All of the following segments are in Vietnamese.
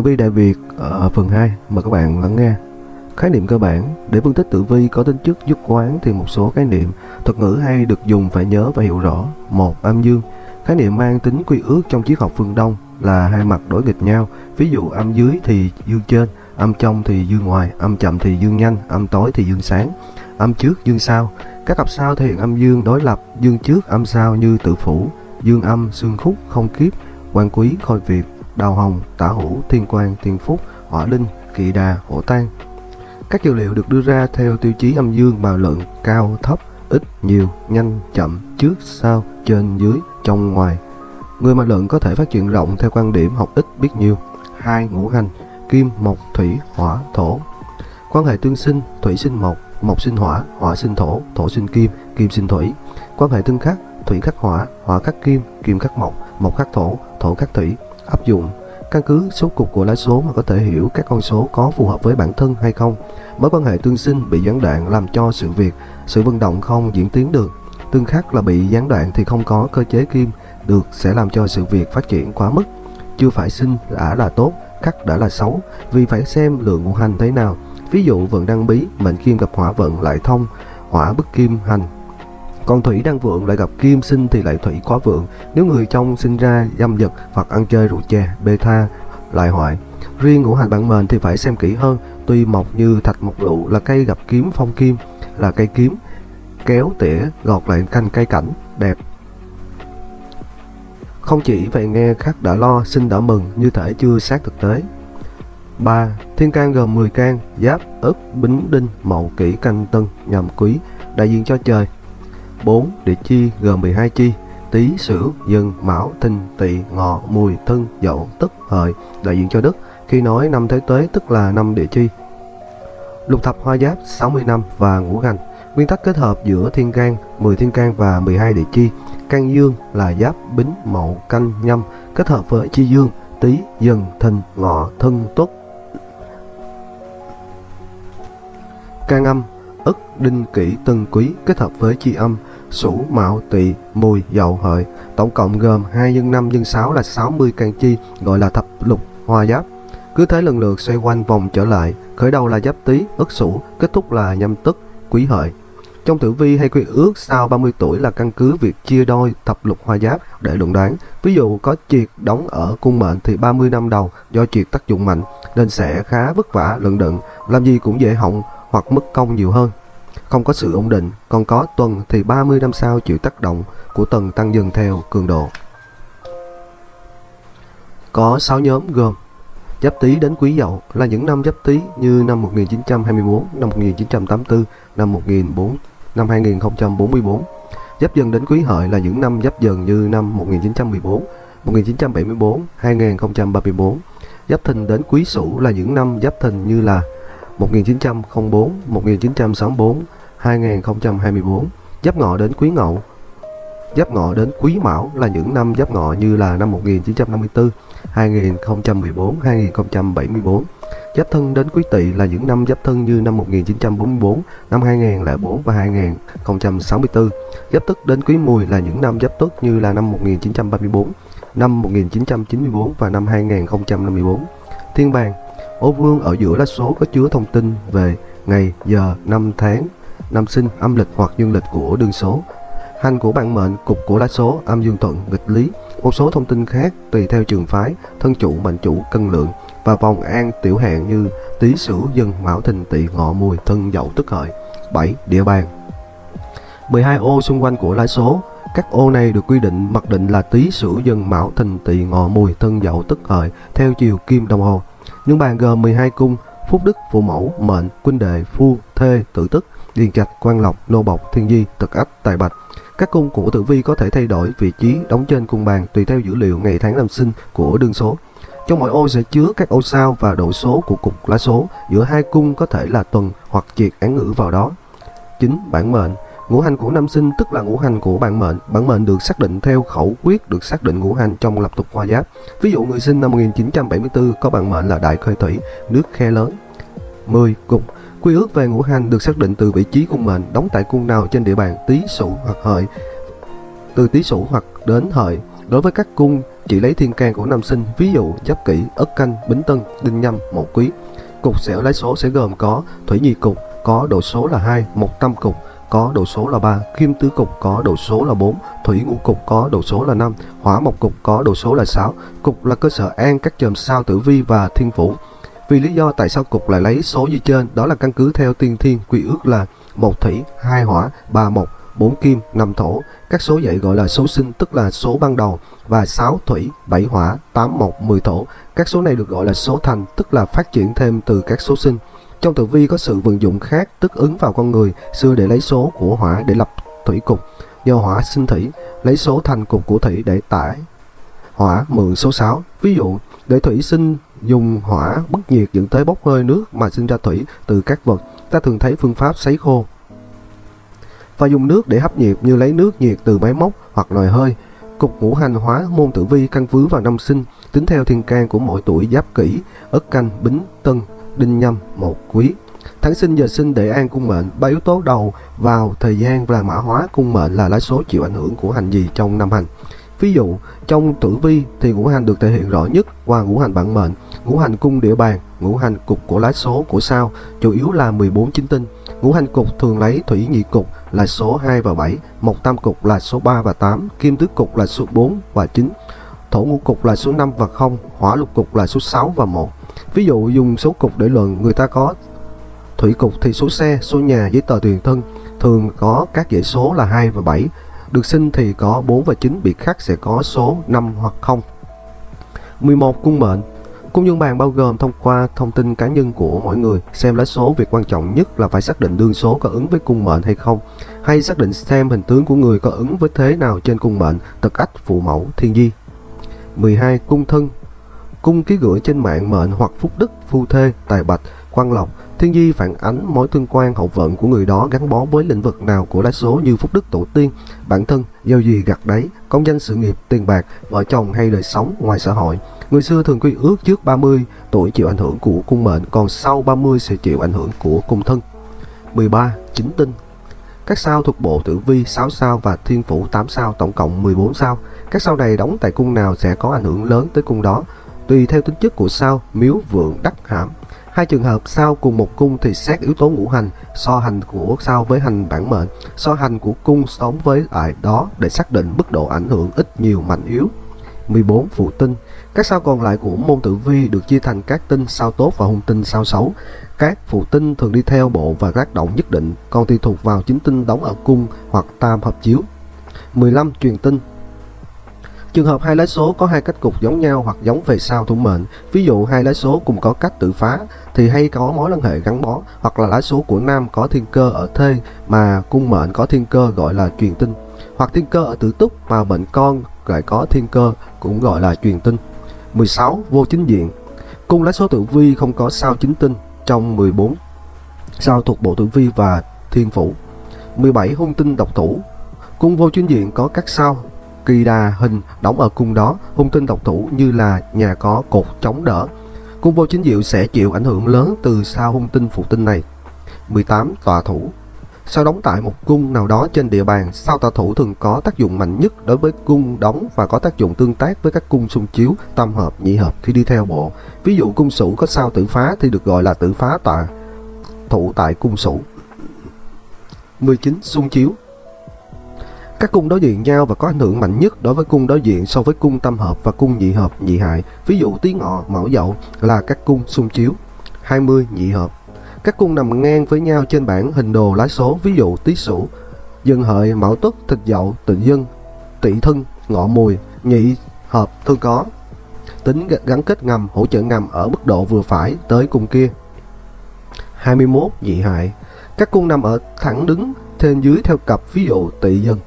Tử vi Đại Việt ở phần 2, mà các bạn lắng nghe. Khái niệm cơ bản, để phân tích tử vi có tính chất dứt quán thì một số khái niệm thuật ngữ hay được dùng phải nhớ và hiểu rõ. Một, âm dương. Khái niệm mang tính quy ước trong triết học phương Đông là hai mặt đối nghịch nhau. Ví dụ âm dưới thì dương trên, âm trong thì dương ngoài, âm chậm thì dương nhanh, âm tối thì dương sáng, âm trước dương sau. Các cặp sao thể hiện âm dương đối lập, dương trước âm sau như tự phủ, dương âm, xương khúc, không kiếp, quan quý, khôi việt, đào hồng, tả hữu, thiên quang, thiên phúc, hỏa linh, kỵ đà, hổ tan. Các dữ liệu được đưa ra theo tiêu chí âm dương mà lượng cao, thấp, ít, nhiều, nhanh, chậm, trước, sau, trên, dưới, trong, ngoài. Người mà lượng có thể phát triển rộng theo quan điểm học ít biết nhiều. hai Ngũ hành, kim, mộc, thủy, hỏa, thổ. Quan hệ tương sinh, thủy sinh mộc, mộc sinh hỏa, hỏa sinh thổ, thổ sinh kim, kim sinh thủy. Quan hệ tương khắc, thủy khắc hỏa, hỏa khắc kim, kim khắc mộc, mộc khắc thổ, thổ khắc thủy. Áp dụng Căn cứ số cục của lá số mà có thể hiểu các con số có phù hợp với bản thân hay không. Mối quan hệ tương sinh bị gián đoạn làm cho sự việc, sự vận động không diễn tiến được. Tương khắc là bị gián đoạn thì không có cơ chế kim được sẽ làm cho sự việc phát triển quá mức. Chưa phải sinh đã là tốt, khắc đã là xấu, vì phải xem lượng ngũ hành thế nào. Ví dụ vận đăng bí, mệnh kim gặp hỏa vận lại thông, hỏa bức kim hành còn thủy đang vượng lại gặp kim sinh thì lại thủy quá vượng. Nếu người trong sinh ra dâm dật hoặc ăn chơi rượu chè, bê tha, lại hoại. Riêng ngũ hành bản mệnh thì phải xem kỹ hơn. Tuy mộc như thạch mộc lụ là cây gặp kiếm phong kim, là cây kiếm, kéo tỉa, gọt lại canh cây cảnh, đẹp. Không chỉ vậy nghe khắc đã lo, sinh đã mừng, như thể chưa sát thực tế. 3. Thiên can gồm 10 can, giáp, ất, bính, đinh, mậu, kỷ, canh, tân, nhằm, quý, đại diện cho trời, 4. Địa chi gồm 12 chi Tý, Sửu, Dân, Mão, Thìn, Tỵ, Ngọ, Mùi, Thân, Dậu, Tức, Hợi đại diện cho đất. Khi nói năm Thế Tuế tức là năm địa chi. Lục thập hoa giáp 60 năm và ngũ hành. Nguyên tắc kết hợp giữa thiên can, 10 thiên can và 12 địa chi. Can dương là giáp, bính, mậu, canh, nhâm kết hợp với chi dương, tý, dần, thìn, ngọ, thân, tuất. Can âm, ất, đinh, kỷ, tân, quý kết hợp với chi âm, Sửu, Mão, Tỵ, Mùi, Dậu, Hợi. Tổng cộng gồm 2 nhân 5 nhân 6 là 60 can chi, gọi là thập lục hoa giáp. Cứ thế lần lượt xoay quanh vòng trở lại, khởi đầu là giáp tý, ất sửu, kết thúc là nhâm tức, quý hợi. Trong tử vi hay quy ước sau 30 tuổi là căn cứ việc chia đôi thập lục hoa giáp để luận đoán. Ví dụ có triệt đóng ở cung mệnh thì 30 năm đầu do triệt tác dụng mạnh nên sẽ khá vất vả lận đận, làm gì cũng dễ hỏng hoặc mất công nhiều hơn không có sự ổn định, còn có tuần thì 30 năm sau chịu tác động của tuần tăng dần theo cường độ. Có 6 nhóm gồm Giáp Tý đến Quý Dậu là những năm Giáp Tý như năm 1924, năm 1984, năm 1004, năm 2044. Giáp Dần đến Quý Hợi là những năm Giáp Dần như năm 1914, 1974, 2034. Giáp Thìn đến Quý Sửu là những năm Giáp Thìn như là 1904, 1964, 2024, Giáp Ngọ đến Quý Ngậu. Giáp Ngọ đến Quý Mão là những năm Giáp Ngọ như là năm 1954, 2014, 2074. Giáp Thân đến Quý Tỵ là những năm Giáp Thân như năm 1944, năm 2004 và 2064. Giáp Tức đến Quý Mùi là những năm Giáp Tức như là năm 1934, năm 1994 và năm 2054. Thiên bàn, Ô vương ở giữa lá số có chứa thông tin về ngày, giờ, năm, tháng, năm sinh, âm lịch hoặc dương lịch của đương số. Hành của bạn mệnh, cục của lá số, âm dương thuận, nghịch lý, một số thông tin khác tùy theo trường phái, thân chủ, mệnh chủ, cân lượng và vòng an tiểu hạn như tý sửu, dân, mão thìn, tỵ, ngọ, mùi, thân, dậu, tức hợi. 7. Địa bàn 12 ô xung quanh của lá số các ô này được quy định mặc định là tý sửu dân mão thìn tỵ ngọ mùi thân dậu tức hợi theo chiều kim đồng hồ những bàn gồm 12 cung, phúc đức, phụ mẫu, mệnh, quân đệ, phu, thê, tử tức, điền trạch, quan lộc, nô bộc, thiên di, tật ách, tài bạch. Các cung của tử vi có thể thay đổi vị trí đóng trên cung bàn tùy theo dữ liệu ngày tháng năm sinh của đương số. Trong mỗi ô sẽ chứa các ô sao và độ số của cục lá số. Giữa hai cung có thể là tuần hoặc triệt án ngữ vào đó. 9. bản mệnh Ngũ hành của năm sinh tức là ngũ hành của bản mệnh. Bản mệnh được xác định theo khẩu quyết được xác định ngũ hành trong lập tục hoa giáp. Ví dụ người sinh năm 1974 có bản mệnh là đại khơi thủy, nước khe lớn. 10. Cục Quy ước về ngũ hành được xác định từ vị trí cung mệnh đóng tại cung nào trên địa bàn tý sửu hoặc hợi. Từ tý sửu hoặc đến hợi, đối với các cung chỉ lấy thiên can của năm sinh, ví dụ giáp kỷ, ất canh, bính tân, đinh nhâm, mậu quý. Cục sẽ lấy số sẽ gồm có thủy nhi cục có độ số là 2, một tam cục có độ số là 3, kim tứ cục có độ số là 4, thủy ngũ cục có độ số là 5, hỏa mộc cục có độ số là 6. Cục là cơ sở an các chòm sao tử vi và thiên phủ. Vì lý do tại sao cục lại lấy số như trên, đó là căn cứ theo tiên thiên quy ước là một thủy, hai hỏa, ba mộc, bốn kim, năm thổ. Các số dạy gọi là số sinh tức là số ban đầu và sáu thủy, bảy hỏa, tám mộc, mười thổ. Các số này được gọi là số thành tức là phát triển thêm từ các số sinh. Trong tử vi có sự vận dụng khác tức ứng vào con người xưa để lấy số của hỏa để lập thủy cục. Do hỏa sinh thủy, lấy số thành cục của thủy để tải hỏa mượn số 6. Ví dụ, để thủy sinh dùng hỏa bất nhiệt dẫn tới bốc hơi nước mà sinh ra thủy từ các vật, ta thường thấy phương pháp sấy khô. Và dùng nước để hấp nhiệt như lấy nước nhiệt từ máy móc hoặc nồi hơi. Cục ngũ hành hóa môn tử vi căn cứ vào năm sinh, tính theo thiên can của mỗi tuổi giáp kỷ, ất canh, bính, tân, đinh nhâm, một quý. Tháng sinh giờ sinh để an cung mệnh, ba yếu tố đầu vào thời gian và mã hóa cung mệnh là lá số chịu ảnh hưởng của hành gì trong năm hành. Ví dụ, trong tử vi thì ngũ hành được thể hiện rõ nhất qua ngũ hành bản mệnh, ngũ hành cung địa bàn, ngũ hành cục của lá số của sao, chủ yếu là 14 chính tinh. Ngũ hành cục thường lấy thủy nhị cục là số 2 và 7, mộc tam cục là số 3 và 8, kim tứ cục là số 4 và 9, thổ ngũ cục là số 5 và 0, hỏa lục cục là số 6 và 1. Ví dụ dùng số cục để luận, người ta có thủy cục thì số xe, số nhà, giấy tờ tùy thân thường có các dãy số là 2 và 7. Được sinh thì có 4 và 9, biệt khắc sẽ có số 5 hoặc 0. 11. Cung mệnh Cung dương bàn bao gồm thông qua thông tin cá nhân của mỗi người, xem lá số việc quan trọng nhất là phải xác định đương số có ứng với cung mệnh hay không, hay xác định xem hình tướng của người có ứng với thế nào trên cung mệnh, tật ách, phụ mẫu, thiên di. 12. Cung thân Cung ký gửi trên mạng mệnh hoặc phúc đức, phu thê, tài bạch, quan lộc, thiên di phản ánh mối tương quan hậu vận của người đó gắn bó với lĩnh vực nào của lá số như phúc đức tổ tiên, bản thân, gieo gì gặt đấy, công danh sự nghiệp, tiền bạc, vợ chồng hay đời sống ngoài xã hội. Người xưa thường quy ước trước 30 tuổi chịu ảnh hưởng của cung mệnh, còn sau 30 sẽ chịu ảnh hưởng của cung thân. 13. Chính tinh các sao thuộc bộ tử vi 6 sao và thiên phủ 8 sao tổng cộng 14 sao. Các sao này đóng tại cung nào sẽ có ảnh hưởng lớn tới cung đó. Tùy theo tính chất của sao, miếu, vượng, đắc, hãm. Hai trường hợp sao cùng một cung thì xét yếu tố ngũ hành, so hành của sao với hành bản mệnh, so hành của cung sống với lại đó để xác định mức độ ảnh hưởng ít nhiều mạnh yếu. 14. Phụ tinh Các sao còn lại của môn tử vi được chia thành các tinh sao tốt và hung tinh sao xấu. Các phụ tinh thường đi theo bộ và tác động nhất định, còn tùy thuộc vào chính tinh đóng ở cung hoặc tam hợp chiếu. 15. Truyền tinh Trường hợp hai lá số có hai cách cục giống nhau hoặc giống về sao thủ mệnh, ví dụ hai lá số cùng có cách tự phá thì hay có mối liên hệ gắn bó, hoặc là lá số của nam có thiên cơ ở thê mà cung mệnh có thiên cơ gọi là truyền tinh, hoặc thiên cơ ở tử túc mà mệnh con lại có thiên cơ cũng gọi là truyền tinh. 16. Vô chính diện Cung lá số tử vi không có sao chính tinh trong 14 sao thuộc bộ tử vi và thiên phủ. 17. Hung tinh độc thủ Cung vô chính diện có các sao kỳ đà hình đóng ở cung đó, hung tinh độc thủ như là nhà có cột chống đỡ. Cung vô chính diệu sẽ chịu ảnh hưởng lớn từ sao hung tinh phụ tinh này. 18. Tòa thủ Sao đóng tại một cung nào đó trên địa bàn, sao tòa thủ thường có tác dụng mạnh nhất đối với cung đóng và có tác dụng tương tác với các cung xung chiếu, tam hợp, nhị hợp khi đi theo bộ. Ví dụ cung sủ có sao tử phá thì được gọi là tử phá tòa thủ tại cung sủ. 19. Xung chiếu các cung đối diện nhau và có ảnh hưởng mạnh nhất đối với cung đối diện so với cung tam hợp và cung nhị hợp nhị hại. Ví dụ tý ngọ, mão dậu là các cung xung chiếu. 20 nhị hợp. Các cung nằm ngang với nhau trên bảng hình đồ lá số, ví dụ tý sửu, dân hợi, mão tuất, thịt dậu, tịnh dân, tỵ thân, ngọ mùi, nhị hợp thường có. Tính gắn kết ngầm, hỗ trợ ngầm ở mức độ vừa phải tới cung kia. 21 nhị hại. Các cung nằm ở thẳng đứng trên dưới theo cặp ví dụ tỵ dân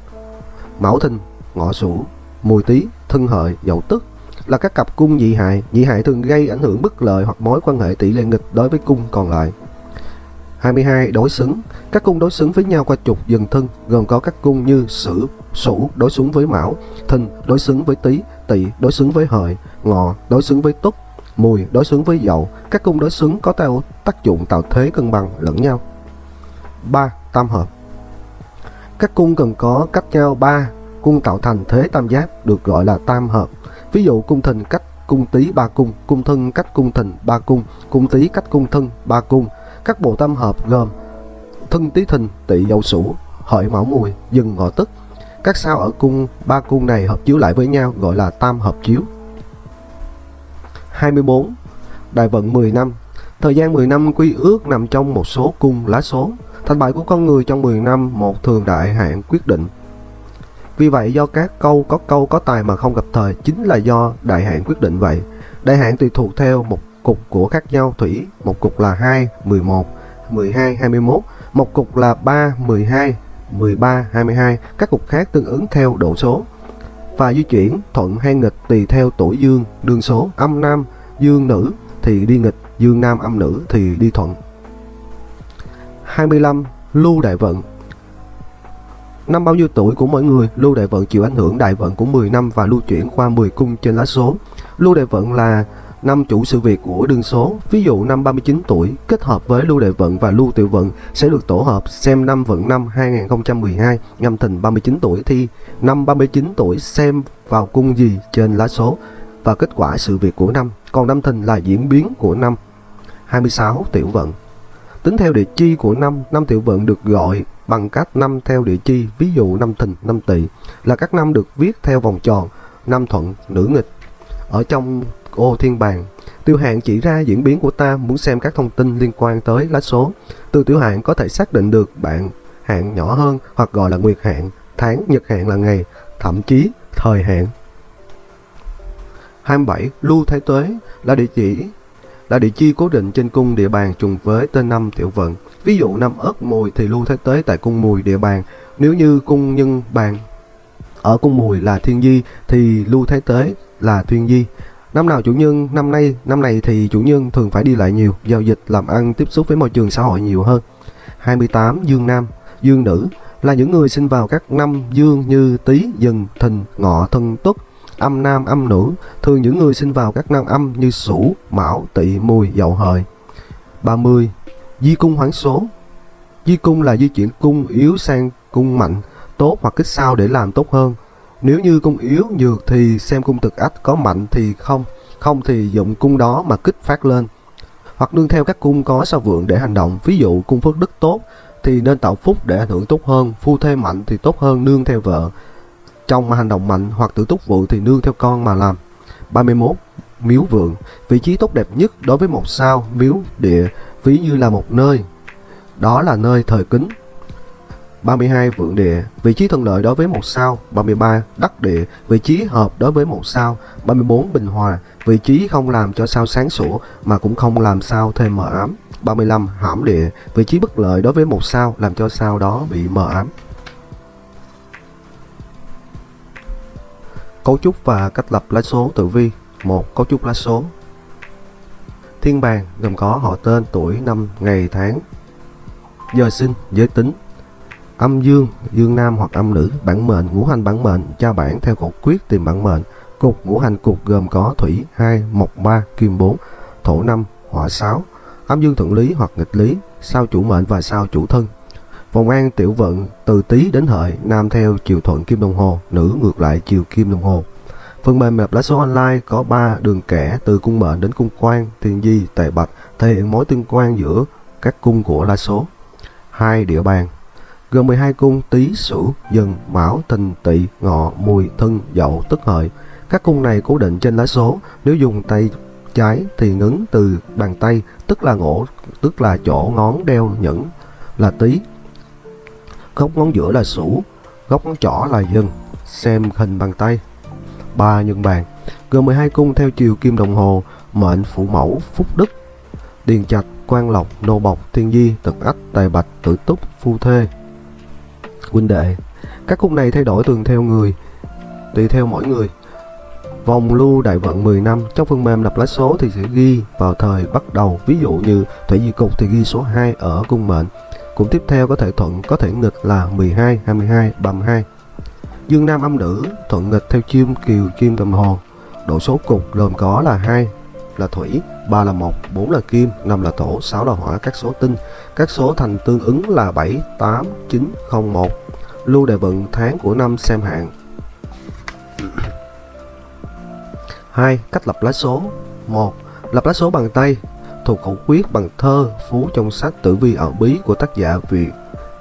Mão Thìn, Ngọ Sửu, Mùi Tý, Thân Hợi, Dậu Tức là các cặp cung dị hại. Dị hại thường gây ảnh hưởng bất lợi hoặc mối quan hệ tỷ lệ nghịch đối với cung còn lại. 22. Đối xứng Các cung đối xứng với nhau qua trục dần thân gồm có các cung như Sử, Sửu đối xứng với Mão, Thìn đối xứng với Tý, Tỵ đối xứng với Hợi, Ngọ đối xứng với Tuất, Mùi đối xứng với Dậu. Các cung đối xứng có tạo tác dụng tạo thế cân bằng lẫn nhau. 3. Tam hợp các cung cần có cách nhau 3 cung tạo thành thế tam giác được gọi là tam hợp. Ví dụ cung thìn cách cung tý ba cung, cung thân cách cung thìn ba cung, cung tý cách cung thân ba cung. Các bộ tam hợp gồm thân tý thìn, tỵ dậu sửu, hợi mão mùi, dừng ngọ tức. Các sao ở cung ba cung này hợp chiếu lại với nhau gọi là tam hợp chiếu. 24. Đại vận 10 năm Thời gian 10 năm quy ước nằm trong một số cung lá số. Thành bại của con người trong 10 năm một thường đại hạn quyết định. Vì vậy do các câu có câu có tài mà không gặp thời chính là do đại hạn quyết định vậy. Đại hạn tùy thuộc theo một cục của khác nhau thủy, một cục là 2, 11, 12, 21, một cục là 3, 12, 13, 22, các cục khác tương ứng theo độ số. Và di chuyển thuận hay nghịch tùy theo tuổi dương, đường số, âm nam, dương nữ thì đi nghịch, dương nam âm nữ thì đi thuận. 25. Lưu đại vận Năm bao nhiêu tuổi của mỗi người, lưu đại vận chịu ảnh hưởng đại vận của 10 năm và lưu chuyển qua 10 cung trên lá số. Lưu đại vận là năm chủ sự việc của đương số. Ví dụ năm 39 tuổi kết hợp với lưu đại vận và lưu tiểu vận sẽ được tổ hợp xem năm vận năm 2012 nhâm thìn 39 tuổi thì năm 39 tuổi xem vào cung gì trên lá số và kết quả sự việc của năm. Còn năm thìn là diễn biến của năm 26 tiểu vận. Tính theo địa chi của năm, năm tiểu vận được gọi bằng cách năm theo địa chi, ví dụ năm thìn, năm tỵ là các năm được viết theo vòng tròn, năm thuận, nữ nghịch. Ở trong ô thiên bàn, tiêu hạn chỉ ra diễn biến của ta muốn xem các thông tin liên quan tới lá số. Từ tiểu hạn có thể xác định được bạn hạn nhỏ hơn hoặc gọi là nguyệt hạn, tháng, nhật hạn là ngày, thậm chí thời hạn. 27. Lưu Thái Tuế là địa chỉ là địa chi cố định trên cung địa bàn trùng với tên năm tiểu vận. Ví dụ năm Ất Mùi thì lưu thế tế tại cung Mùi địa bàn. Nếu như cung nhân bàn ở cung Mùi là Thiên Di thì lưu thế tế là Thiên Di. Năm nào chủ nhân, năm nay, năm này thì chủ nhân thường phải đi lại nhiều, giao dịch, làm ăn, tiếp xúc với môi trường xã hội nhiều hơn. 28. Dương Nam, Dương Nữ là những người sinh vào các năm dương như Tý, Dần, Thìn, Ngọ, Thân, Tuất, âm nam âm nữ, thường những người sinh vào các năm âm như Sửu, Mão, Tỵ, Mùi, Dậu Hợi. 30. Di cung hoãn số Di cung là di chuyển cung yếu sang cung mạnh, tốt hoặc kích sao để làm tốt hơn. Nếu như cung yếu nhược thì xem cung thực ách có mạnh thì không, không thì dụng cung đó mà kích phát lên. Hoặc nương theo các cung có sao vượng để hành động, ví dụ cung phước đức tốt thì nên tạo phúc để ảnh hưởng tốt hơn, phu thê mạnh thì tốt hơn nương theo vợ. Trong mà hành động mạnh hoặc tự túc vụ thì nương theo con mà làm. 31. Miếu vượng Vị trí tốt đẹp nhất đối với một sao, miếu, địa, ví như là một nơi. Đó là nơi thời kính. 32. Vượng địa Vị trí thuận lợi đối với một sao. 33. Đắc địa Vị trí hợp đối với một sao. 34. Bình hòa Vị trí không làm cho sao sáng sủa mà cũng không làm sao thêm mờ ám. 35. Hãm địa Vị trí bất lợi đối với một sao làm cho sao đó bị mờ ám. Cấu trúc và cách lập lá số tử vi. Một Cấu trúc lá số. Thiên bàn gồm có họ tên, tuổi, năm, ngày, tháng. Giờ sinh, giới tính. Âm dương, dương nam hoặc âm nữ, bản mệnh, ngũ hành bản mệnh, cha bản theo cột quyết tìm bản mệnh. Cục ngũ hành cục gồm có thủy 2, mộc 3, kim 4, thổ 5, hỏa 6 Âm dương thuận lý hoặc nghịch lý, sao chủ mệnh và sao chủ thân. Vòng an tiểu vận từ tý đến hợi, nam theo chiều thuận kim đồng hồ, nữ ngược lại chiều kim đồng hồ. Phần mềm lập lá số online có 3 đường kẻ từ cung mệnh đến cung quan, thiên di, tệ bạch, thể hiện mối tương quan giữa các cung của lá số. hai Địa bàn gồm 12 cung tý, sửu, dần, mão, thìn, tỵ, ngọ, mùi, thân, dậu, tức hợi. Các cung này cố định trên lá số, nếu dùng tay trái thì ngấn từ bàn tay, tức là ngỗ, tức là chỗ ngón đeo nhẫn là tý, góc ngón giữa là sủ, góc ngón trỏ là dừng, Xem hình bàn tay. ba nhân bàn gồm 12 cung theo chiều kim đồng hồ, mệnh phụ mẫu, phúc đức, điền trạch, quan lộc, nô bộc, thiên di, tật ách, tài bạch, tử túc, phu thê. Huynh đệ, các cung này thay đổi thường theo người, tùy theo mỗi người. Vòng lưu đại vận 10 năm trong phần mềm lập lá số thì sẽ ghi vào thời bắt đầu, ví dụ như thủy di cục thì ghi số 2 ở cung mệnh, cũng tiếp theo có thể thuận, có thể nghịch là 12, 22, 32. Dương nam âm nữ, thuận nghịch theo chim kiều kim đồng hồ. Độ số cục gồm có là 2 là thủy, 3 là mộc, 4 là kim, 5 là thổ, 6 là hỏa các số tinh. Các số thành tương ứng là 7, 8, 9, 0, 1. Lưu đề vận tháng của năm xem hạn. 2. Cách lập lá số 1. Lập lá số bằng tay Thuộc khẩu quyết bằng thơ Phú trong sách Tử vi ở bí của tác giả Việt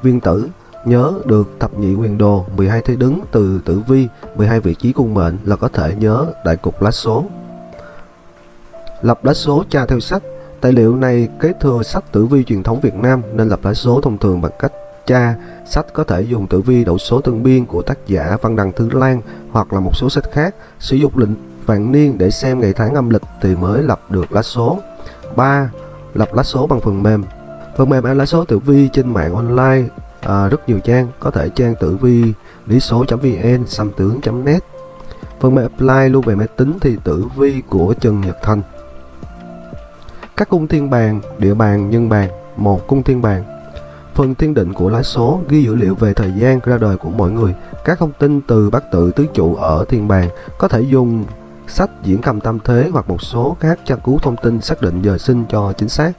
Viên Tử, Nhớ được thập nhị quyền đồ 12 thế đứng từ tử vi 12 vị trí cung mệnh là có thể nhớ đại cục lá số Lập lá số tra theo sách, Tài liệu này kế thừa sách tử vi truyền thống Việt Nam nên lập lá số thông thường bằng cách tra. Sách có thể dùng tử vi đậu số tương biên của tác giả Văn Đằng Thư Lan hoặc là một số sách khác. Sử dụng lệnh vạn niên để xem ngày tháng âm lịch thì mới lập được lá số. 3. Lập lá số bằng phần mềm. Phần mềm em lá số tử vi trên mạng online à, rất nhiều trang, có thể trang tử vi lý số.vn, xăm tướng.net. Phần mềm apply luôn về máy tính thì tử vi của Trần Nhật Thành. Các cung thiên bàn, địa bàn, nhân bàn, một cung thiên bàn. Phần thiên định của lá số ghi dữ liệu về thời gian ra đời của mỗi người. Các thông tin từ bát tự tứ trụ ở thiên bàn có thể dùng sách diễn cầm tam thế hoặc một số các tra cứu thông tin xác định giờ sinh cho chính xác.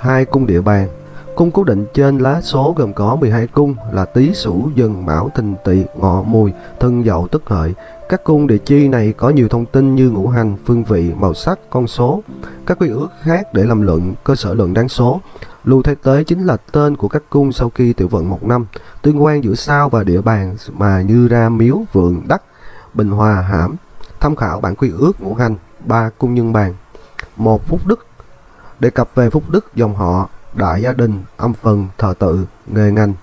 Hai cung địa bàn Cung cố định trên lá số gồm có 12 cung là Tý Sửu, Dần, Mão, Thìn, Tỵ, Ngọ, Mùi, Thân, Dậu, Tức Hợi. Các cung địa chi này có nhiều thông tin như ngũ hành, phương vị, màu sắc, con số, các quy ước khác để làm luận, cơ sở luận đáng số. Lưu Thái Tế chính là tên của các cung sau khi tiểu vận một năm, tương quan giữa sao và địa bàn mà như ra miếu, vượng, đắc, bình hòa, hãm. Tham khảo bản quy ước ngũ hành, ba cung nhân bàn. một Phúc Đức Đề cập về phúc đức dòng họ, đại gia đình, âm phần, thờ tự, nghề ngành,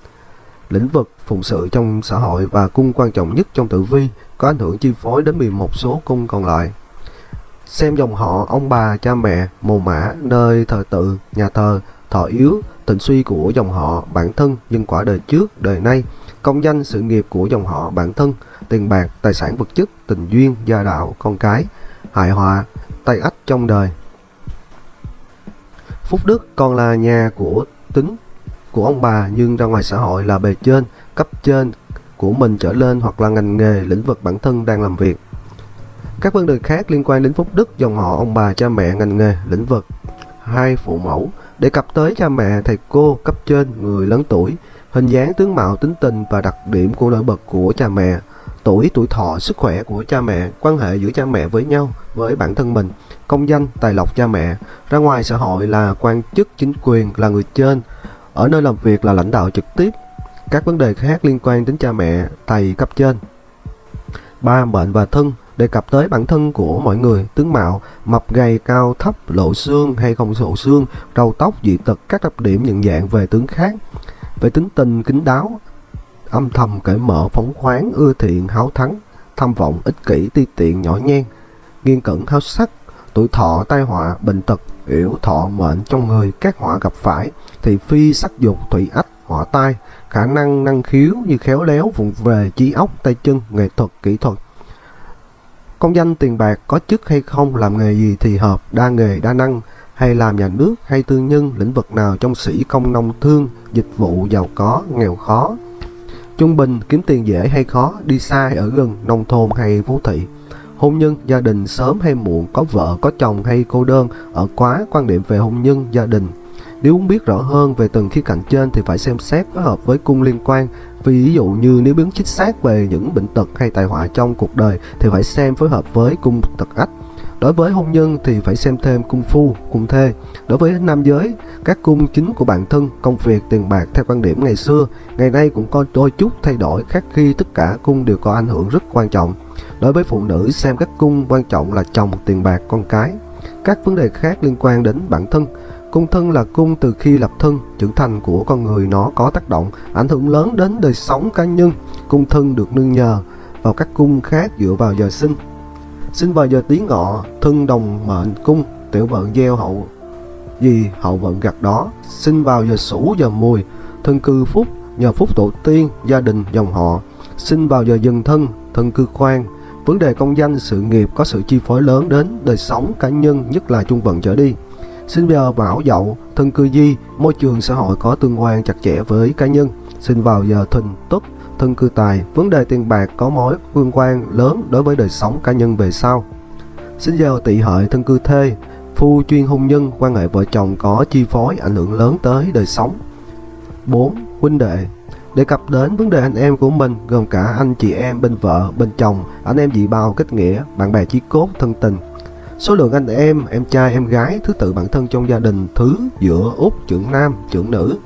lĩnh vực phụng sự trong xã hội và cung quan trọng nhất trong tử vi có ảnh hưởng chi phối đến 11 số cung còn lại. Xem dòng họ, ông bà, cha mẹ, mồ mã, nơi thờ tự, nhà thờ, thọ yếu, tình suy của dòng họ, bản thân, nhân quả đời trước, đời nay, công danh, sự nghiệp của dòng họ, bản thân, tiền bạc, tài sản vật chất, tình duyên, gia đạo, con cái, hại họa, tay ách trong đời. Phúc Đức còn là nhà của tính của ông bà nhưng ra ngoài xã hội là bề trên, cấp trên của mình trở lên hoặc là ngành nghề, lĩnh vực bản thân đang làm việc. Các vấn đề khác liên quan đến phúc đức, dòng họ, ông bà, cha mẹ, ngành nghề, lĩnh vực. Hai phụ mẫu đề cập tới cha mẹ, thầy cô, cấp trên, người lớn tuổi, hình dáng, tướng mạo, tính tình và đặc điểm của nổi bật của cha mẹ, tuổi, tuổi thọ, sức khỏe của cha mẹ, quan hệ giữa cha mẹ với nhau, với bản thân mình, công danh, tài lộc cha mẹ, ra ngoài xã hội là quan chức chính quyền, là người trên, ở nơi làm việc là lãnh đạo trực tiếp, các vấn đề khác liên quan đến cha mẹ, thầy cấp trên. Ba bệnh và thân đề cập tới bản thân của mọi người, tướng mạo, mập gầy, cao, thấp, lộ xương hay không lộ xương, râu tóc, dị tật, các đặc điểm nhận dạng về tướng khác. Về tính tình, kính đáo, âm thầm cởi mở, phóng khoáng, ưa thiện, háo thắng, tham vọng, ích kỷ, ti tiện, nhỏ nhen, nghiên cẩn, háo sắc, tuổi thọ, tai họa, bệnh tật, yểu thọ mệnh trong người các họa gặp phải thì phi sắc dục thủy ách họa tai khả năng năng khiếu như khéo léo vùng về trí óc tay chân nghệ thuật kỹ thuật. Công danh tiền bạc có chức hay không làm nghề gì thì hợp đa nghề đa năng hay làm nhà nước hay tư nhân, lĩnh vực nào trong sĩ công nông thương, dịch vụ giàu có, nghèo khó. Trung bình kiếm tiền dễ hay khó, đi xa hay ở gần nông thôn hay phố thị. Hôn nhân, gia đình sớm hay muộn, có vợ, có chồng hay cô đơn, ở quá quan điểm về hôn nhân, gia đình. Nếu muốn biết rõ hơn về từng khía cạnh trên thì phải xem xét phối hợp với cung liên quan. Ví dụ như nếu biến chính xác về những bệnh tật hay tai họa trong cuộc đời thì phải xem phối hợp với cung tật ách. Đối với hôn nhân thì phải xem thêm cung phu, cung thê. Đối với nam giới, các cung chính của bản thân, công việc, tiền bạc theo quan điểm ngày xưa, ngày nay cũng có đôi chút thay đổi khác khi tất cả cung đều có ảnh hưởng rất quan trọng. Đối với phụ nữ, xem các cung quan trọng là chồng, tiền bạc, con cái. Các vấn đề khác liên quan đến bản thân. Cung thân là cung từ khi lập thân, trưởng thành của con người nó có tác động, ảnh hưởng lớn đến đời sống cá nhân. Cung thân được nương nhờ vào các cung khác dựa vào giờ sinh, Sinh vào giờ tí ngọ, thân đồng mệnh cung, tiểu vận gieo hậu vì hậu vận gặt đó. Sinh vào giờ sủ giờ mùi, thân cư phúc, nhờ phúc tổ tiên, gia đình, dòng họ. Sinh vào giờ dần thân, thân cư khoan. Vấn đề công danh, sự nghiệp có sự chi phối lớn đến đời sống cá nhân, nhất là trung vận trở đi. Sinh vào mão dậu, thân cư di, môi trường xã hội có tương quan chặt chẽ với cá nhân. Sinh vào giờ thìn tuất, thân cư tài, vấn đề tiền bạc có mối liên quan lớn đối với đời sống cá nhân về sau. Sinh giờ tỵ hợi thân cư thê, phu chuyên hôn nhân, quan hệ vợ chồng có chi phối ảnh hưởng lớn tới đời sống. 4. Huynh đệ Đề cập đến vấn đề anh em của mình gồm cả anh chị em bên vợ, bên chồng, anh em dị bào kết nghĩa, bạn bè chí cốt, thân tình. Số lượng anh em, em trai, em gái, thứ tự bản thân trong gia đình, thứ giữa út, trưởng nam, trưởng nữ.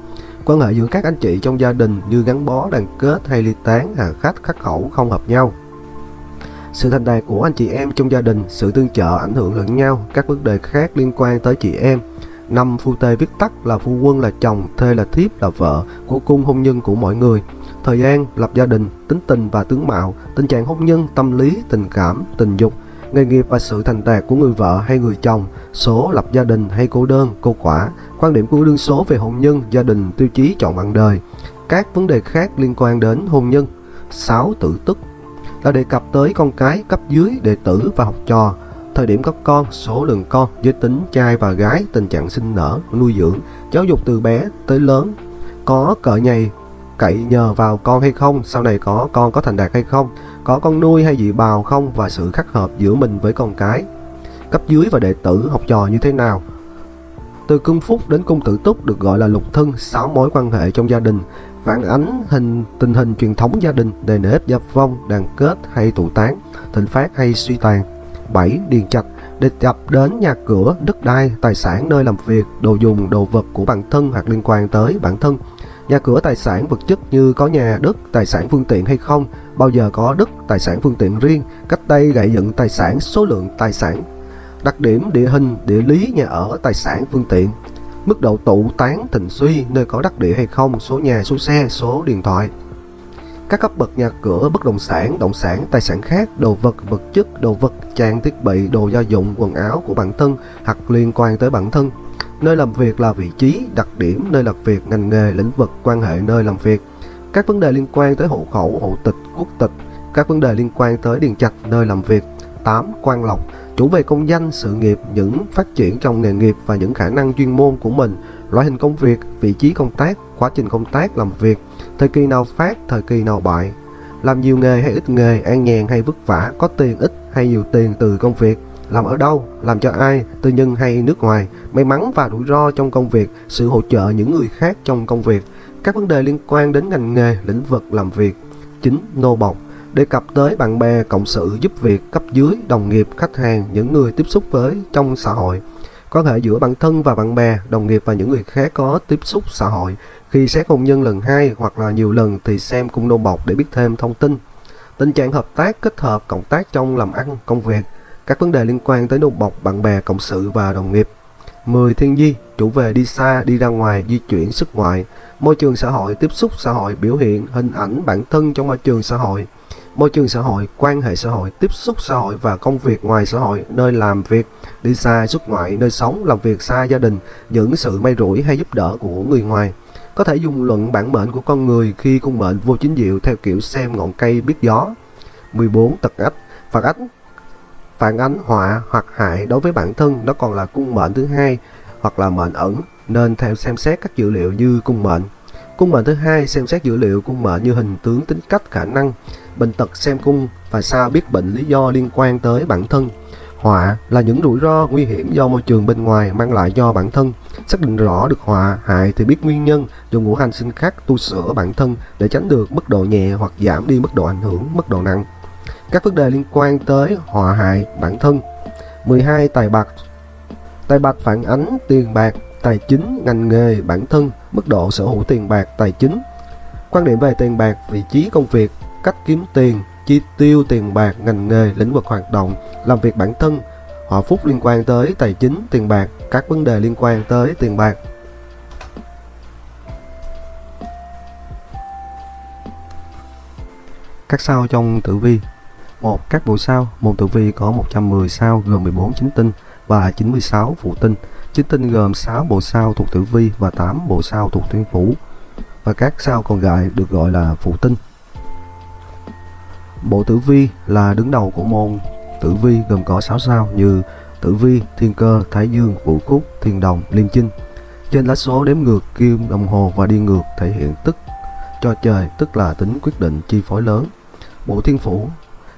Quan hệ giữa các anh chị trong gia đình như gắn bó, đoàn kết hay ly tán, hàng khách, khắc khẩu không hợp nhau. Sự thành đạt của anh chị em trong gia đình, sự tương trợ ảnh hưởng lẫn nhau, các vấn đề khác liên quan tới chị em, Năm phu tê viết tắt là phu quân là chồng, thê là thiếp là vợ của cung hôn nhân của mọi người. Thời gian, lập gia đình, tính tình và tướng mạo, tình trạng hôn nhân, tâm lý, tình cảm, tình dục, nghề nghiệp và sự thành đạt của người vợ hay người chồng, số lập gia đình hay cô đơn, cô quả, quan điểm của đương số về hôn nhân, gia đình, tiêu chí chọn bạn đời, các vấn đề khác liên quan đến hôn nhân. 6. Tự tức. Là đề cập tới con cái, cấp dưới, đệ tử và học trò, thời điểm có con, số lượng con, giới tính trai và gái, tình trạng sinh nở, nuôi dưỡng, giáo dục từ bé tới lớn, có cỡ nhầy cậy nhờ vào con hay không, sau này có con có thành đạt hay không, có con nuôi hay dị bào không và sự khắc hợp giữa mình với con cái. Cấp dưới và đệ tử học trò như thế nào? Từ cung phúc đến cung tử túc được gọi là lục thân, sáu mối quan hệ trong gia đình, phản ánh hình tình hình truyền thống gia đình, đề nếp gia vong, đàn kết hay tụ tán, thịnh phát hay suy tàn. 7. Điền trạch đề cập đến nhà cửa, đất đai, tài sản nơi làm việc, đồ dùng, đồ vật của bản thân hoặc liên quan tới bản thân. Nhà cửa tài sản vật chất như có nhà, đất, tài sản phương tiện hay không, bao giờ có đất, tài sản phương tiện riêng, cách đây gãy dựng tài sản, số lượng tài sản, đặc điểm địa hình, địa lý nhà ở, tài sản phương tiện, mức độ tụ tán, thịnh suy, nơi có đắc địa hay không, số nhà, số xe, số điện thoại. Các cấp bậc nhà cửa, bất động sản, động sản, tài sản khác, đồ vật, vật chất, đồ vật, trang thiết bị, đồ gia dụng, quần áo của bản thân hoặc liên quan tới bản thân. Nơi làm việc là vị trí, đặc điểm, nơi làm việc, ngành nghề, lĩnh vực, quan hệ nơi làm việc. Các vấn đề liên quan tới hộ khẩu, hộ tịch, quốc tịch. Các vấn đề liên quan tới điền trạch, nơi làm việc. 8. Quan lộc Chủ về công danh, sự nghiệp, những phát triển trong nghề nghiệp và những khả năng chuyên môn của mình, loại hình công việc, vị trí công tác, quá trình công tác làm việc, thời kỳ nào phát, thời kỳ nào bại, làm nhiều nghề hay ít nghề, an nhàn hay vất vả, có tiền ít hay nhiều tiền từ công việc, làm ở đâu, làm cho ai, tư nhân hay nước ngoài, may mắn và rủi ro trong công việc, sự hỗ trợ những người khác trong công việc, các vấn đề liên quan đến ngành nghề, lĩnh vực làm việc. Chính nô bộc đề cập tới bạn bè, cộng sự giúp việc, cấp dưới, đồng nghiệp, khách hàng, những người tiếp xúc với trong xã hội. Quan hệ giữa bản thân và bạn bè, đồng nghiệp và những người khác có tiếp xúc xã hội, khi xét hôn nhân lần hai hoặc là nhiều lần thì xem cung nô bọc để biết thêm thông tin. Tình trạng hợp tác, kết hợp, cộng tác trong làm ăn, công việc, các vấn đề liên quan tới nô bọc, bạn bè, cộng sự và đồng nghiệp. 10. Thiên di, chủ về đi xa, đi ra ngoài, di chuyển, xuất ngoại, môi trường xã hội, tiếp xúc xã hội, biểu hiện, hình ảnh bản thân trong môi trường xã hội, môi trường xã hội, quan hệ xã hội, tiếp xúc xã hội và công việc ngoài xã hội, nơi làm việc, đi xa, xuất ngoại, nơi sống, làm việc xa gia đình, những sự may rủi hay giúp đỡ của người ngoài. Có thể dùng luận bản mệnh của con người khi cung mệnh vô chính diệu theo kiểu xem ngọn cây biết gió. 14. Tật ách Phạt ách phản ánh họa hoặc hại đối với bản thân đó còn là cung mệnh thứ hai hoặc là mệnh ẩn nên theo xem xét các dữ liệu như cung mệnh. Cung mệnh thứ hai xem xét dữ liệu cung mệnh như hình tướng tính cách khả năng, bệnh tật xem cung và sao biết bệnh lý do liên quan tới bản thân. Họa là những rủi ro nguy hiểm do môi trường bên ngoài mang lại cho bản thân. Xác định rõ được họa hại thì biết nguyên nhân, dùng ngũ hành sinh khắc tu sửa bản thân để tránh được mức độ nhẹ hoặc giảm đi mức độ ảnh hưởng, mức độ nặng. Các vấn đề liên quan tới họa hại bản thân. 12. Tài bạc Tài bạc phản ánh tiền bạc, tài chính, ngành nghề, bản thân, mức độ sở hữu tiền bạc, tài chính. Quan điểm về tiền bạc, vị trí công việc, cách kiếm tiền, chi tiêu tiền bạc, ngành nghề, lĩnh vực hoạt động, làm việc bản thân, họ phúc liên quan tới tài chính, tiền bạc, các vấn đề liên quan tới tiền bạc. Các sao trong tử vi một Các bộ sao, môn tử vi có 110 sao gồm 14 chính tinh và 96 phụ tinh. Chính tinh gồm 6 bộ sao thuộc tử vi và 8 bộ sao thuộc thiên phủ. Và các sao còn lại được gọi là phụ tinh. Bộ tử vi là đứng đầu của môn tử vi gồm có 6 sao như tử vi, thiên cơ, thái dương, vũ cúc thiên đồng, liên chinh. Trên lá số đếm ngược kim đồng hồ và đi ngược thể hiện tức cho trời tức là tính quyết định chi phối lớn. Bộ thiên phủ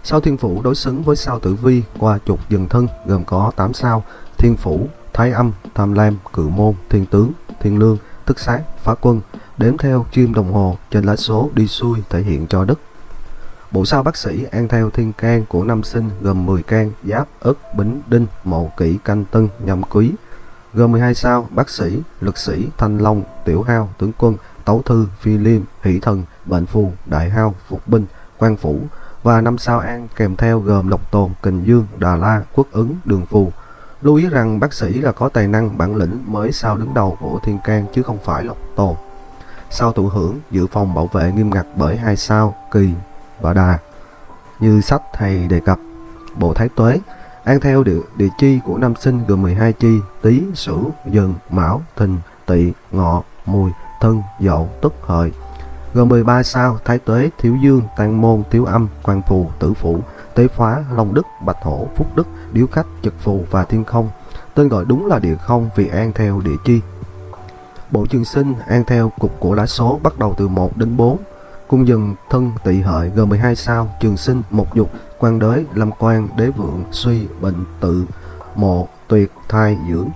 Sao thiên phủ đối xứng với sao tử vi qua trục dần thân gồm có 8 sao thiên phủ, thái âm, tham lam, cự môn, thiên tướng, thiên lương, Tức sát, phá quân. đếm theo chim đồng hồ trên lá số đi xuôi thể hiện cho đất. Bộ sao bác sĩ an theo thiên can của năm sinh gồm 10 can giáp, ất, bính, đinh, mậu, kỷ, canh, tân, nhâm, quý. Gồm 12 sao bác sĩ, lực sĩ, thanh long, tiểu hao, tướng quân, tấu thư, phi liêm, hỷ thần, bệnh phù, đại hao, phục binh, quan phủ và năm sao an kèm theo gồm lộc tồn, kình dương, đà la, quốc ứng, đường phù. Lưu ý rằng bác sĩ là có tài năng bản lĩnh mới sao đứng đầu của thiên can chứ không phải lộc tồn. Sao thụ hưởng dự phòng bảo vệ nghiêm ngặt bởi hai sao kỳ và đà như sách thầy đề cập bộ thái tuế an theo địa, địa chi của năm sinh gồm 12 chi tý sửu dần mão thìn tỵ ngọ mùi thân dậu tức hợi gồm 13 sao, thái tuế, thiếu dương tăng môn, thiếu âm quan phù, tử phủ, tế phá, long đức, bạch hổ, phúc đức, điếu khách trực phù và thiên không. Tên gọi đúng là địa không vì an theo địa chi. Bộ trường sinh an theo cục của lá số bắt đầu từ 1 đến 4 cung dừng thân tỵ hợi gồm 12 sao, trường sinh Mục dục, quan đới, lâm quan, đế vượng, suy, bệnh, tự, mộ, tuyệt, thai, dưỡng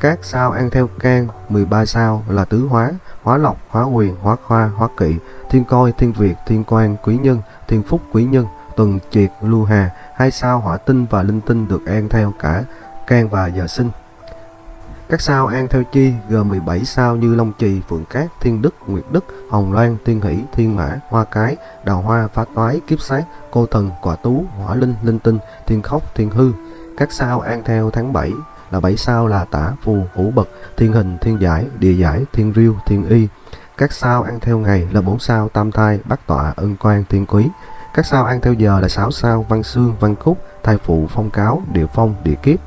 các sao ăn theo can 13 sao là tứ hóa hóa lộc hóa quyền hóa khoa hóa kỵ thiên coi thiên việt thiên quan quý nhân thiên phúc quý nhân tuần triệt lưu hà hai sao hỏa tinh và linh tinh được an theo cả can và giờ sinh các sao an theo chi gồm 17 sao như Long Trì, Phượng Cát, Thiên Đức, Nguyệt Đức, Hồng Loan, Thiên Hỷ, Thiên Mã, Hoa Cái, Đào Hoa, Phá Toái, Kiếp Sát, Cô Thần, Quả Tú, Hỏa Linh, Linh Tinh, Thiên Khóc, Thiên Hư. Các sao an theo tháng 7 là bảy sao là Tả, Phù, Hữu bậc Thiên Hình, Thiên Giải, Địa Giải, Thiên Riêu, Thiên Y. Các sao ăn theo ngày là bốn sao Tam Thai, Bát Tọa, Ân Quan, Thiên Quý. Các sao ăn theo giờ là sáu sao Văn Xương, Văn cúc Thai Phụ, Phong Cáo, Địa Phong, Địa Kiếp.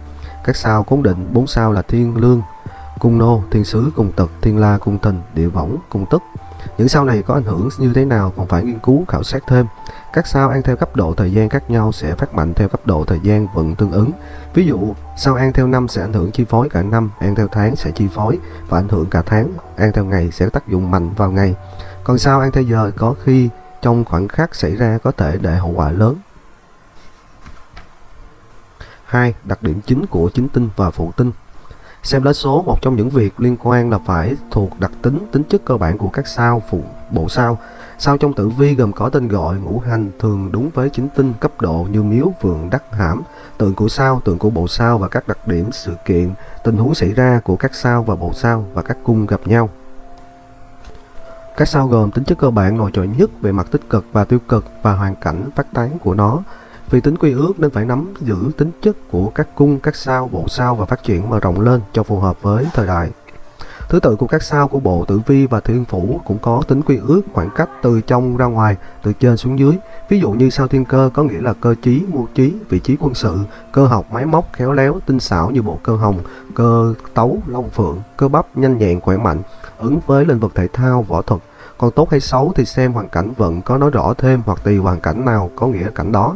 Các sao cố định bốn sao là Thiên Lương, cung nô, thiên sứ, cung tật, thiên la, cung thần, địa võng, cung tức. Những sao này có ảnh hưởng như thế nào còn phải nghiên cứu khảo sát thêm. Các sao ăn theo cấp độ thời gian khác nhau sẽ phát mạnh theo cấp độ thời gian vận tương ứng. Ví dụ, sao ăn theo năm sẽ ảnh hưởng chi phối cả năm, ăn theo tháng sẽ chi phối và ảnh hưởng cả tháng, ăn theo ngày sẽ tác dụng mạnh vào ngày. Còn sao ăn theo giờ có khi trong khoảnh khắc xảy ra có thể để hậu quả lớn. 2. Đặc điểm chính của chính tinh và phụ tinh Xem lá số một trong những việc liên quan là phải thuộc đặc tính tính chất cơ bản của các sao phụ bộ sao. Sao trong tử vi gồm có tên gọi ngũ hành thường đúng với chính tinh cấp độ như miếu, vượng, đắc, hãm, tượng của sao, tượng của bộ sao và các đặc điểm sự kiện, tình huống xảy ra của các sao và bộ sao và các cung gặp nhau. Các sao gồm tính chất cơ bản nổi trội nhất về mặt tích cực và tiêu cực và hoàn cảnh phát tán của nó vì tính quy ước nên phải nắm giữ tính chất của các cung, các sao, bộ sao và phát triển mở rộng lên cho phù hợp với thời đại. Thứ tự của các sao của bộ tử vi và thiên phủ cũng có tính quy ước khoảng cách từ trong ra ngoài, từ trên xuống dưới. Ví dụ như sao thiên cơ có nghĩa là cơ trí, mưu trí, vị trí quân sự, cơ học, máy móc, khéo léo, tinh xảo như bộ cơ hồng, cơ tấu, long phượng, cơ bắp, nhanh nhẹn, khỏe mạnh, ứng với lĩnh vực thể thao, võ thuật. Còn tốt hay xấu thì xem hoàn cảnh vận có nói rõ thêm hoặc tùy hoàn cảnh nào có nghĩa cảnh đó.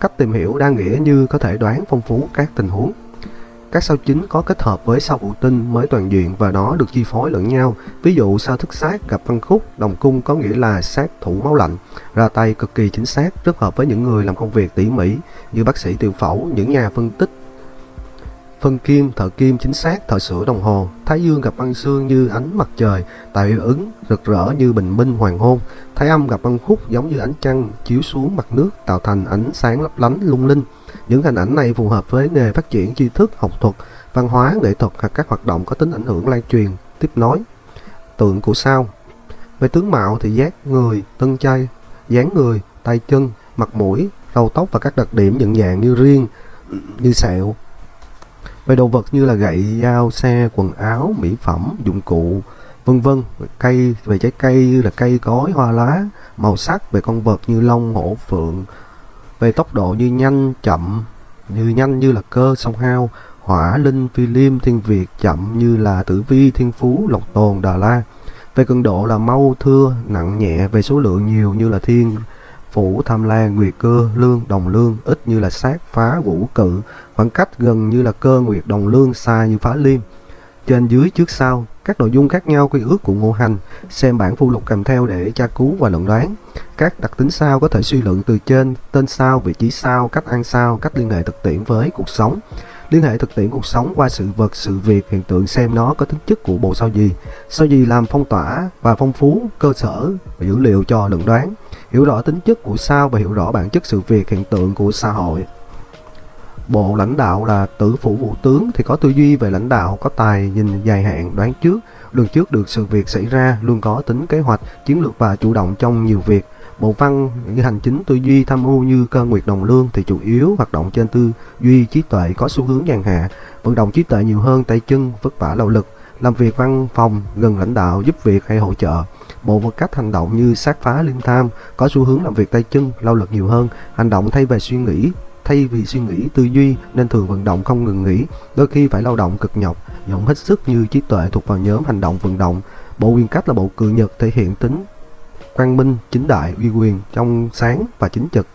Cách tìm hiểu đa nghĩa như có thể đoán phong phú các tình huống. Các sao chính có kết hợp với sao phụ tinh mới toàn diện và nó được chi phối lẫn nhau. Ví dụ sao thức sát gặp văn khúc, đồng cung có nghĩa là sát thủ máu lạnh, ra tay cực kỳ chính xác, rất hợp với những người làm công việc tỉ mỉ như bác sĩ tiểu phẫu, những nhà phân tích phân kim, thợ kim chính xác, thợ sửa đồng hồ, thái dương gặp băng xương như ánh mặt trời, tạo hiệu ứng rực rỡ như bình minh hoàng hôn, thái âm gặp băng khúc giống như ánh trăng chiếu xuống mặt nước tạo thành ánh sáng lấp lánh lung linh. Những hình ảnh này phù hợp với nghề phát triển tri thức, học thuật, văn hóa, nghệ thuật hoặc các hoạt động có tính ảnh hưởng lan truyền, tiếp nối. Tượng của sao Về tướng mạo thì giác người, tân chay, dáng người, tay chân, mặt mũi, râu tóc và các đặc điểm nhận dạng như riêng, như sẹo, về đồ vật như là gậy, dao, xe, quần áo, mỹ phẩm, dụng cụ, vân vân. Cây về trái cây như là cây cối, hoa lá, màu sắc về con vật như long, hổ, phượng. Về tốc độ như nhanh, chậm, như nhanh như là cơ, song hao, hỏa, linh, phi liêm, thiên việt, chậm như là tử vi, thiên phú, lộc tồn, đà la. Về cường độ là mau, thưa, nặng nhẹ, về số lượng nhiều như là thiên, phủ tham lan nguyệt cơ lương đồng lương. Ít như là sát phá vũ cự. Khoảng cách gần như là cơ nguyệt đồng lương xa như phá liêm. Trên dưới trước sau các nội dung khác nhau quy ước của ngũ hành. Xem bản phụ lục kèm theo để tra cứu và luận đoán các đặc tính sao có thể suy luận từ trên tên sao vị trí sao cách ăn sao cách liên hệ thực tiễn với cuộc sống Liên hệ thực tiễn cuộc sống qua sự vật, sự việc, hiện tượng xem nó có tính chất của bộ sao gì. Sao gì làm phong tỏa và phong phú cơ sở và dữ liệu cho luận đoán. Hiểu rõ tính chất của sao và hiểu rõ bản chất sự việc, hiện tượng của xã hội. Bộ lãnh đạo là tử phủ vũ tướng thì có tư duy về lãnh đạo, có tài nhìn dài hạn, đoán trước, lường trước được sự việc xảy ra, luôn có tính kế hoạch, chiến lược và chủ động trong nhiều việc. Bộ văn như hành chính tư duy tham mưu như cơ nguyệt đồng lương thì chủ yếu hoạt động trên tư duy trí tuệ có xu hướng nhàn hạ, vận động trí tuệ nhiều hơn tay chân, vất vả lao lực, làm việc văn phòng, gần lãnh đạo, giúp việc hay hỗ trợ. Bộ vật cách hành động như sát phá liên tham, có xu hướng làm việc tay chân, lao lực nhiều hơn, hành động thay về suy nghĩ, thay vì suy nghĩ tư duy nên thường vận động không ngừng nghỉ, đôi khi phải lao động cực nhọc, dụng hết sức như trí tuệ thuộc vào nhóm hành động vận động. Bộ quyền cách là bộ cự nhật thể hiện tính quang minh, chính đại, uy quyền, trong sáng và chính trực.